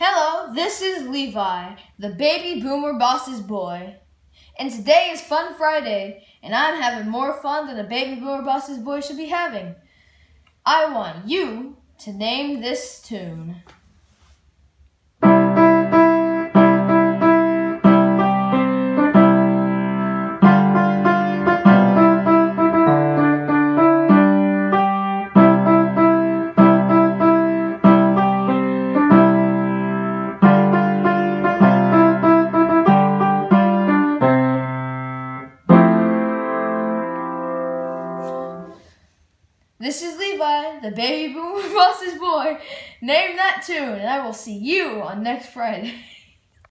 Hello, this is Levi, the baby boomer boss's boy. And today is Fun Friday, and I'm having more fun than a baby boomer boss's boy should be having. I want you to name this tune. This is Levi, the baby boomer boss's boy. Name that tune, and I will see you on next Friday.